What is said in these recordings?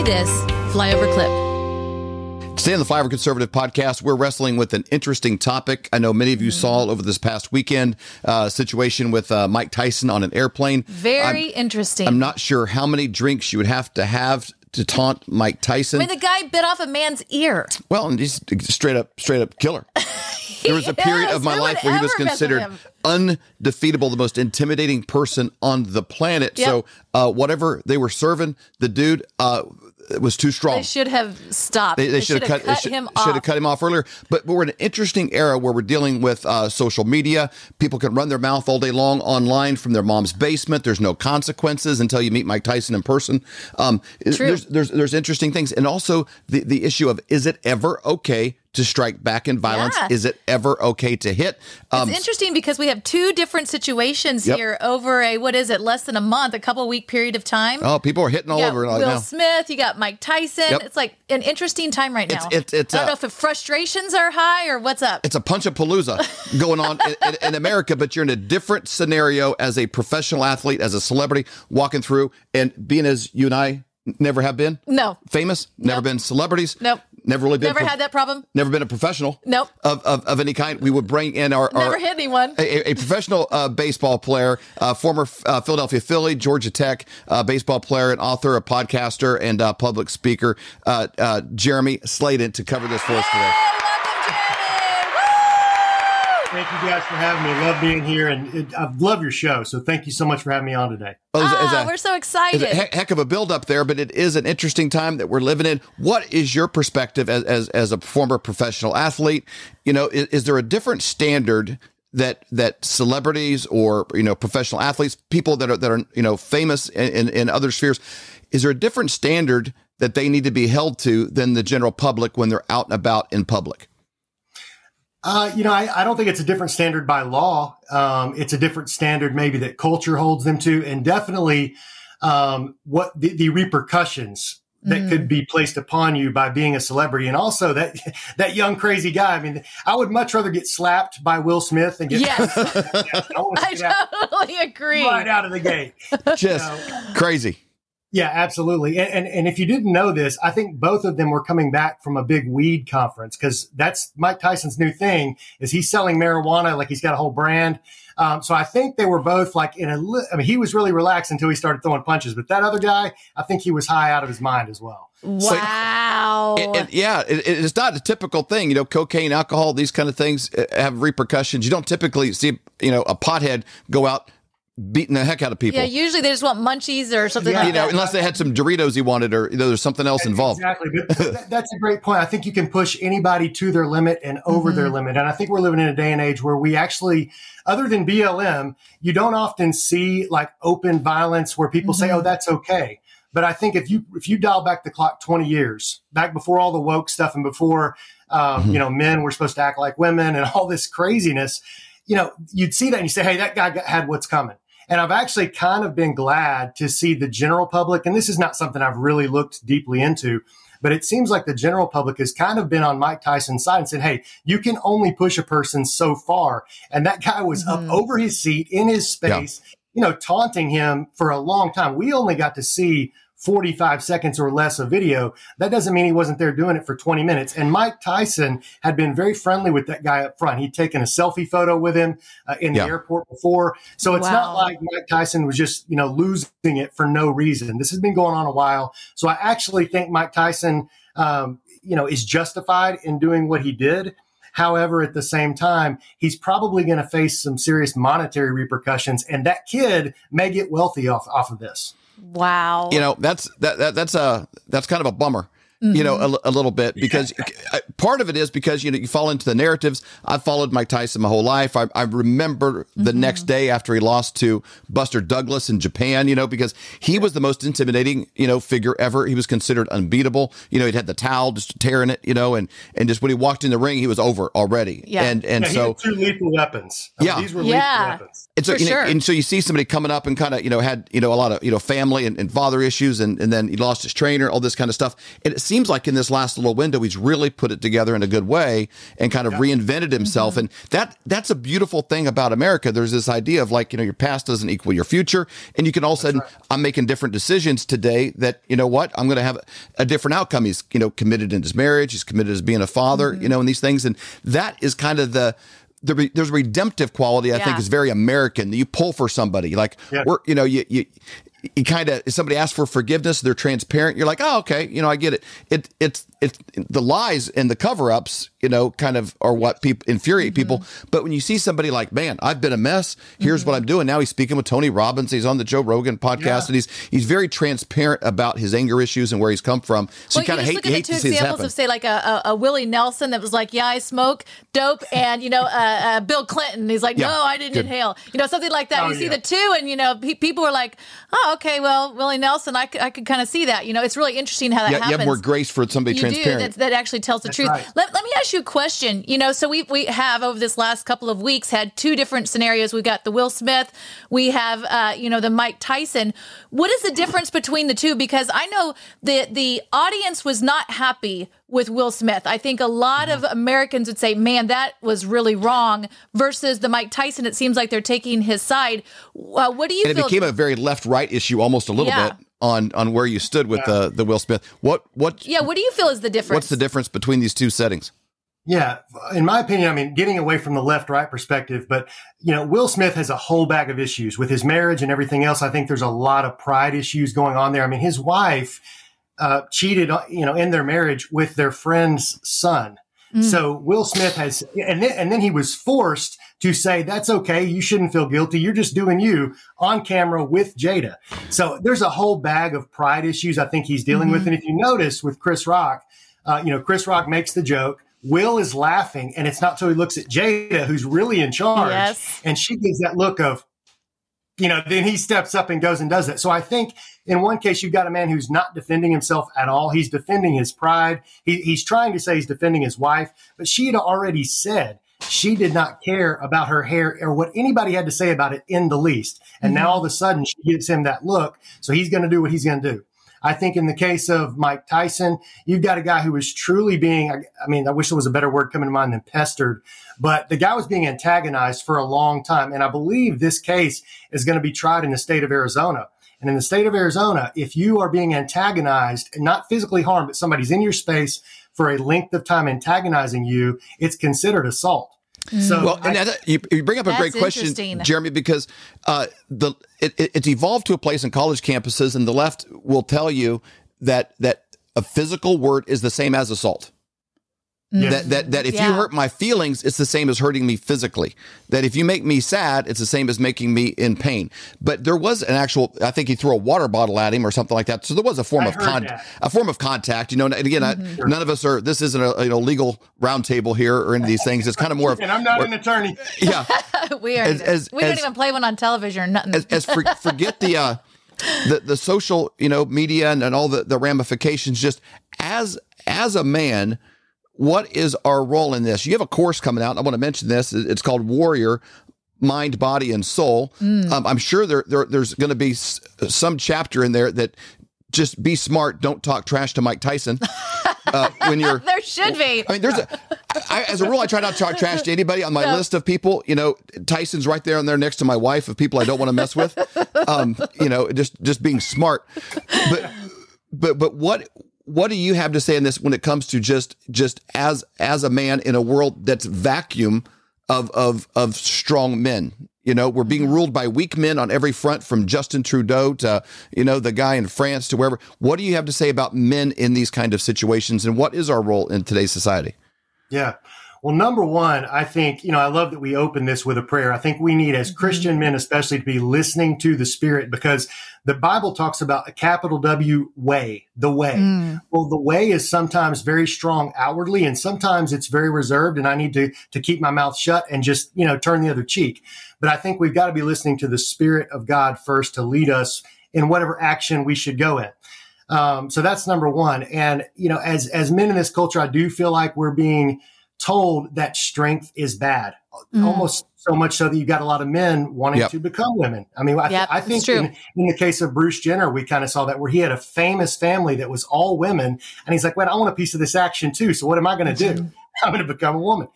Enjoy this flyover clip. Today on the Flyover Conservative podcast, we're wrestling with an interesting topic. I know many of you saw over this past weekend uh, situation with uh, Mike Tyson on an airplane. Very I'm, interesting. I'm not sure how many drinks you would have to have to taunt Mike Tyson. I mean, the guy bit off a man's ear. well, and he's straight up, straight up killer. There was a period of my Who life where he was ever mess with considered undefeatable, the most intimidating person on the planet. Yep. So, uh, whatever they were serving, the dude uh, was too strong. They should have stopped. They, they should have cut, they should, him should off. have cut him off earlier. But we're in an interesting era where we're dealing with uh, social media. People can run their mouth all day long online from their mom's basement. There's no consequences until you meet Mike Tyson in person. Um, True. There's, there's there's interesting things, and also the the issue of is it ever okay to strike back in violence? Yeah. Is it ever okay to hit? Um, It's interesting because we have two different situations Yep. here over a what is it, less than a month, a couple week period of time. oh, people are hitting all over Will now. Smith, you got Mike Tyson. Yep. It's like an interesting time right now. It's- it's- it's, I don't uh, know if the frustrations are high or what's up. it's a punch of palooza going on in, in, in America, but you're in a different scenario as a professional athlete, as a celebrity, walking through and being as you and I never have been No, famous, never Nope. been celebrities, Nope. Never really been, never pro- had that problem. never been a professional, Nope. of, of, of any kind. We would bring in our, our Never hit anyone. a, a- professional uh, baseball player, uh, former uh, Philadelphia Philly, Georgia Tech uh, baseball player, and author, a podcaster, and uh, public speaker, uh, uh, Jeremy Slayden, to cover this for us today. Thank you guys for having me. I love being here, and it, I love your show. So thank you so much for having me on today. Oh, is- is Ah, that- we're so It's excited. a heck, heck of a build up there, but it is an interesting time that we're living in. What is your perspective as as, as a former professional athlete? You know, is, is there a different standard that that celebrities or you know professional athletes, people that are that are you know famous in, in, in other spheres, is there a different standard that they need to be held to than the general public when they're out and about in public? Uh, you know, I, I don't think it's a different standard by law. Um, it's a different standard maybe that culture holds them to, and definitely um, what the, the repercussions that could be placed upon you by being a celebrity, and also that that young crazy guy. I mean, I would much rather get slapped by Will Smith and get Yes. I I see that totally agree. right out of the gate. Just crazy. Yeah, absolutely. And, and and if you didn't know this, I think both of them were coming back from a big weed conference because that's Mike Tyson's new thing is he's selling marijuana like he's got a whole brand. Um, so I think they were both like in a. Li- I mean, he was really relaxed until he started throwing punches, but that other guy, I think he was high out of his mind as well. Wow. And- and yeah, it, it's not a typical thing. You know, cocaine, alcohol, these kind of things uh, have repercussions. You don't typically see, you know, a pothead go out beating the heck out of people. yeah, usually they just want munchies or something Yeah, like you know, that. unless they had some Doritos he wanted, or you know, there's something else involved. Exactly. But that, that's a great point. I think you can push anybody to their limit and over their mm-hmm. limit. And I think we're living in a day and age where we actually, other than BLM, you don't often see like open violence where people say, oh, mm-hmm. that's okay. But I think if you if you dial back the clock 20 years, back before all the woke stuff and before um, mm-hmm. you know men were supposed to act like women and all this craziness, you know, you'd see that and you say, hey, that guy got, had what's coming. And I've actually kind of been glad to see the general public, and this is not something I've really looked deeply into, but it seems like the general public has kind of been on Mike Tyson's side and said, hey, you can only push a person so far. And that guy was up mm-hmm. over his seat in his space, you know, taunting him for a long time. We only got to see 45 seconds or less of video. That doesn't mean he wasn't there doing it for 20 minutes. And Mike Tyson had been very friendly with that guy up front. He'd taken a selfie photo with him uh, in Yeah. the airport before. So it's not like Mike Tyson was just, you know, losing it for no reason. This has been going on a while. So I actually think Mike Tyson, um, you know, is justified in doing what he did. However, at the same time, he's probably going to face some serious monetary repercussions, and that kid may get wealthy off off of this. Wow. You know, that's that, that that's a that's kind of a bummer. You know, a, a little bit because uh, part of it is because you know you fall into the narratives. I've followed Mike Tyson my whole life. I, I remember the next day after he lost to Buster Douglas in Japan. You know, because he was the most intimidating you know figure ever. He was considered unbeatable. You know, he'd had the towel just tearing it. You know, and and just when he walked in the ring, he was over already. Yeah. And and Yeah, he so had two lethal weapons. I mean, Yeah. these were Yeah. lethal weapons. And so, For you know, sure. and so you see somebody coming up and kind of, you know, had, you know, a lot of, you know, family and, and father issues and, and then he lost his trainer, all this kind of stuff. And it seems like in this last little window, he's really put it together in a good way and kind of reinvented himself. Mm-hmm. And that, that's a beautiful thing about America. There's this idea of like, you know, your past doesn't equal your future. And you can all of a sudden, I'm making different decisions today that, you know what, I'm going to have a different outcome. He's, you know, committed in his marriage. He's committed as being a father, Mm-hmm. you know, and these things. And that is kind of the, the re, there's a redemptive quality I think is very American. You pull for somebody like Yeah. we're you know you you you kind of if somebody asks for forgiveness, they're transparent. You're like, oh okay, you know I get it. It it's it's the lies and the cover ups, you know, kind of are what people infuriate Mm-hmm. people. But when you see somebody like, man, I've been a mess. Here's what I'm doing now. He's speaking with Tony Robbins. He's on the Joe Rogan podcast, Yeah. and he's he's very transparent about his anger issues and where he's come from. So well, you kind of hate look at hate the two examples of say like a, a, a Willie Nelson that was like, yeah, I smoke dope, and you know, uh, uh, Bill Clinton, he's like, Yeah, no, I didn't good. inhale, you know, something like that. Oh, you see the two, and you know, pe- people are like, oh, okay, well, Willie Nelson, I could, I could kind of see that. You know, it's really interesting how that yeah, you have more grace for somebody you transparent. do that, that actually tells the That's truth. right. Let, let me ask you a question. You know, so we we have over this last couple of weeks had two different scenarios. We've got the Will Smith, we have uh, you know the Mike Tyson. What is the difference between the two? Because I know the the audience was not happy with Will Smith. I think a lot of Mm-hmm. Americans would say, "Man, that was really wrong." Versus the Mike Tyson, it seems like they're taking his side. Uh, what do you and it became a very left right issue almost a little Yeah. bit on on where you stood with the the Will Smith. What what yeah, what do you feel is the difference? what's the difference between these two settings? Yeah, in my opinion, I mean, getting away from the left right perspective, but you know, Will Smith has a whole bag of issues with his marriage and everything else. I think there's a lot of pride issues going on there. I mean, his wife uh, cheated, uh, you know, in their marriage with their friend's son. So Will Smith has, and then, and then he was forced to say, that's okay. You shouldn't feel guilty. You're just doing you on camera with Jada. So there's a whole bag of pride issues I think he's dealing with. And if you notice with Chris Rock, uh, you know, Chris Rock makes the joke. Will is laughing, and it's not till he looks at Jada, who's really in charge, Yes. and she gives that look of, you know, then he steps up and goes and does that. So I think in one case, you've got a man who's not defending himself at all. He's defending his pride. He, he's trying to say he's defending his wife, but she had already said she did not care about her hair or what anybody had to say about it in the least. And mm-hmm. now all of a sudden she gives him that look. So he's going to do what he's going to do. I think in the case of Mike Tyson, you've got a guy who was truly being, I, I mean, I wish there was a better word coming to mind than pestered, but the guy was being antagonized for a long time. And I believe this case is going to be tried in the state of Arizona. And in the state of Arizona, if you are being antagonized and not physically harmed, but somebody's in your space for a length of time antagonizing you, it's considered assault. So Well, and that, you, you bring up a great question. Jeremy, because uh, the it, it- it's evolved to a place in college campuses, and the left will tell you that that a physical word is the same as assault. Yes. That that that if you hurt my feelings, it's the same as hurting me physically. That if you make me sad, it's the same as making me in pain. But there was an actual. I think he threw a water bottle at him or something like that. So there was a form I of heard con, that. a form of contact. You know, and again, Mm-hmm. none of us are. This isn't a you know legal roundtable here or any of these things. It's kind of more of and I'm not an attorney. yeah. we are. As- as- we don't even play one on television or nothing. as, as for, forget the uh the the social you know media and, and all the the ramifications just as as a man what is our role in this you have a course coming out i want to mention this it's called warrior mind body and soul um, i'm sure there, there there's going to be s- some chapter in there that just be smart don't talk trash to mike tyson uh, when you're there should be. I mean, there's a, I, as a rule, I try not to talk trash to anybody on my No. list of people. You know, Tyson's right there on there next to my wife of people I don't want to mess with. Um, you know, just just being smart. But but but what what do you have to say in this when it comes to just just as as a man in a world that's vacuum of of of strong men? You know, we're being mm-hmm. ruled by weak men on every front, from Justin Trudeau to you know the guy in France to wherever. What do you have to say about men in these kind of situations, and what is our role in today's society? Yeah. Well, number one, I think, you know, I love that we open this with a prayer. I think we need, as Christian men especially, to be listening to the Spirit because the Bible talks about a capital W way, the way. Well, the way is sometimes very strong outwardly and sometimes it's very reserved and I need to, to keep my mouth shut and just, you know, turn the other cheek. But I think we've got to be listening to the Spirit of God first to lead us in whatever action we should go in. Um, so that's number one. And, you know, as, as men in this culture, I do feel like we're being told that strength is bad, mm. almost so much so that you've got a lot of men wanting yep. to become women. I mean, I, yep, I think in, in, the case of Bruce Jenner, we kind of saw that where he had a famous family that was all women, and he's like, "Wait, I want a piece of this action too. So what am I going to do? Mm-hmm. I'm going to become a woman."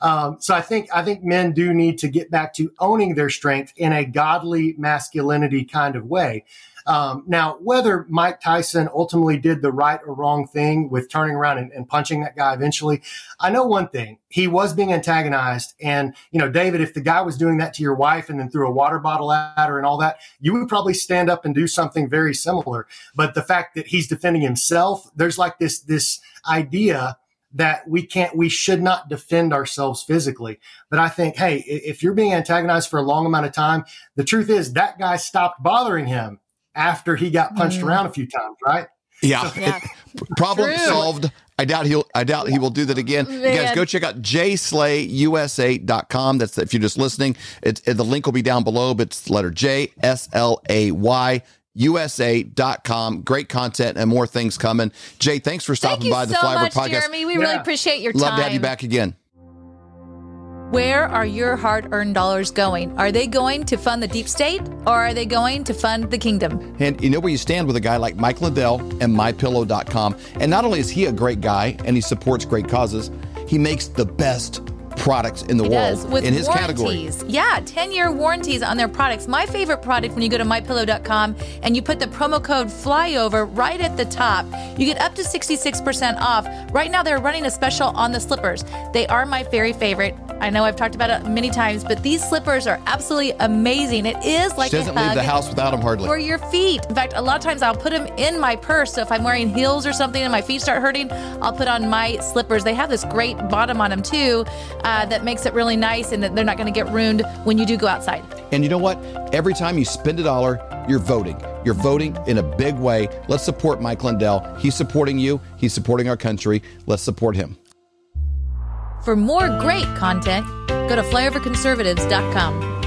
Um, so I think I think men do need to get back to owning their strength in a godly masculinity kind of way. Um, now, whether Mike Tyson ultimately did the right or wrong thing with turning around and, and, punching that guy eventually, I know one thing. He was being antagonized. And, you know, David, if the guy was doing that to your wife and then threw a water bottle at her and all that, you would probably stand up and do something very similar. But the fact that he's defending himself, there's like this, this idea that we can't, we should not defend ourselves physically. But I think, hey, if you're being antagonized for a long amount of time, the truth is that guy stopped bothering him after he got punched mm. around a few times, right? Yeah. So, yeah. Problem True. solved. I doubt he'll I doubt he will do that again. Man. You guys go check out jslayusa.com. That's if you're just listening. It's it, the link will be down below, but it's letter J S L A Y USA.com. Great content and more things coming. Jay, thanks for stopping by the so Flyover much, Podcast. Jeremy. We yeah. really appreciate your time. Love to have you back again. Where are your hard earned dollars going? Are they going to fund the deep state or are they going to fund the kingdom? And you know where you stand with a guy like Mike Lindell and MyPillow.com. And not only is he a great guy and he supports great causes, he makes the best products in the world with in his warranties. category. Yeah, 10 year warranties on their products. My favorite product when you go to mypillow.com and you put the promo code flyover right at the top, you get up to 66% off. Right now, they're running a special on the slippers. They are my very favorite. I know I've talked about it many times, but these slippers are absolutely amazing. It is like she doesn't leave the house without them hardly. For your feet. In fact, a lot of times I'll put them in my purse. So if I'm wearing heels or something and my feet start hurting, I'll put on my slippers. They have this great bottom on them too uh, that makes it really nice and that they're not going to get ruined when you do go outside. And you know what? Every time you spend a dollar, you're voting. You're voting in a big way. Let's support Mike Lindell. He's supporting you, he's supporting our country. Let's support him. For more great content, go to flyoverconservatives.com.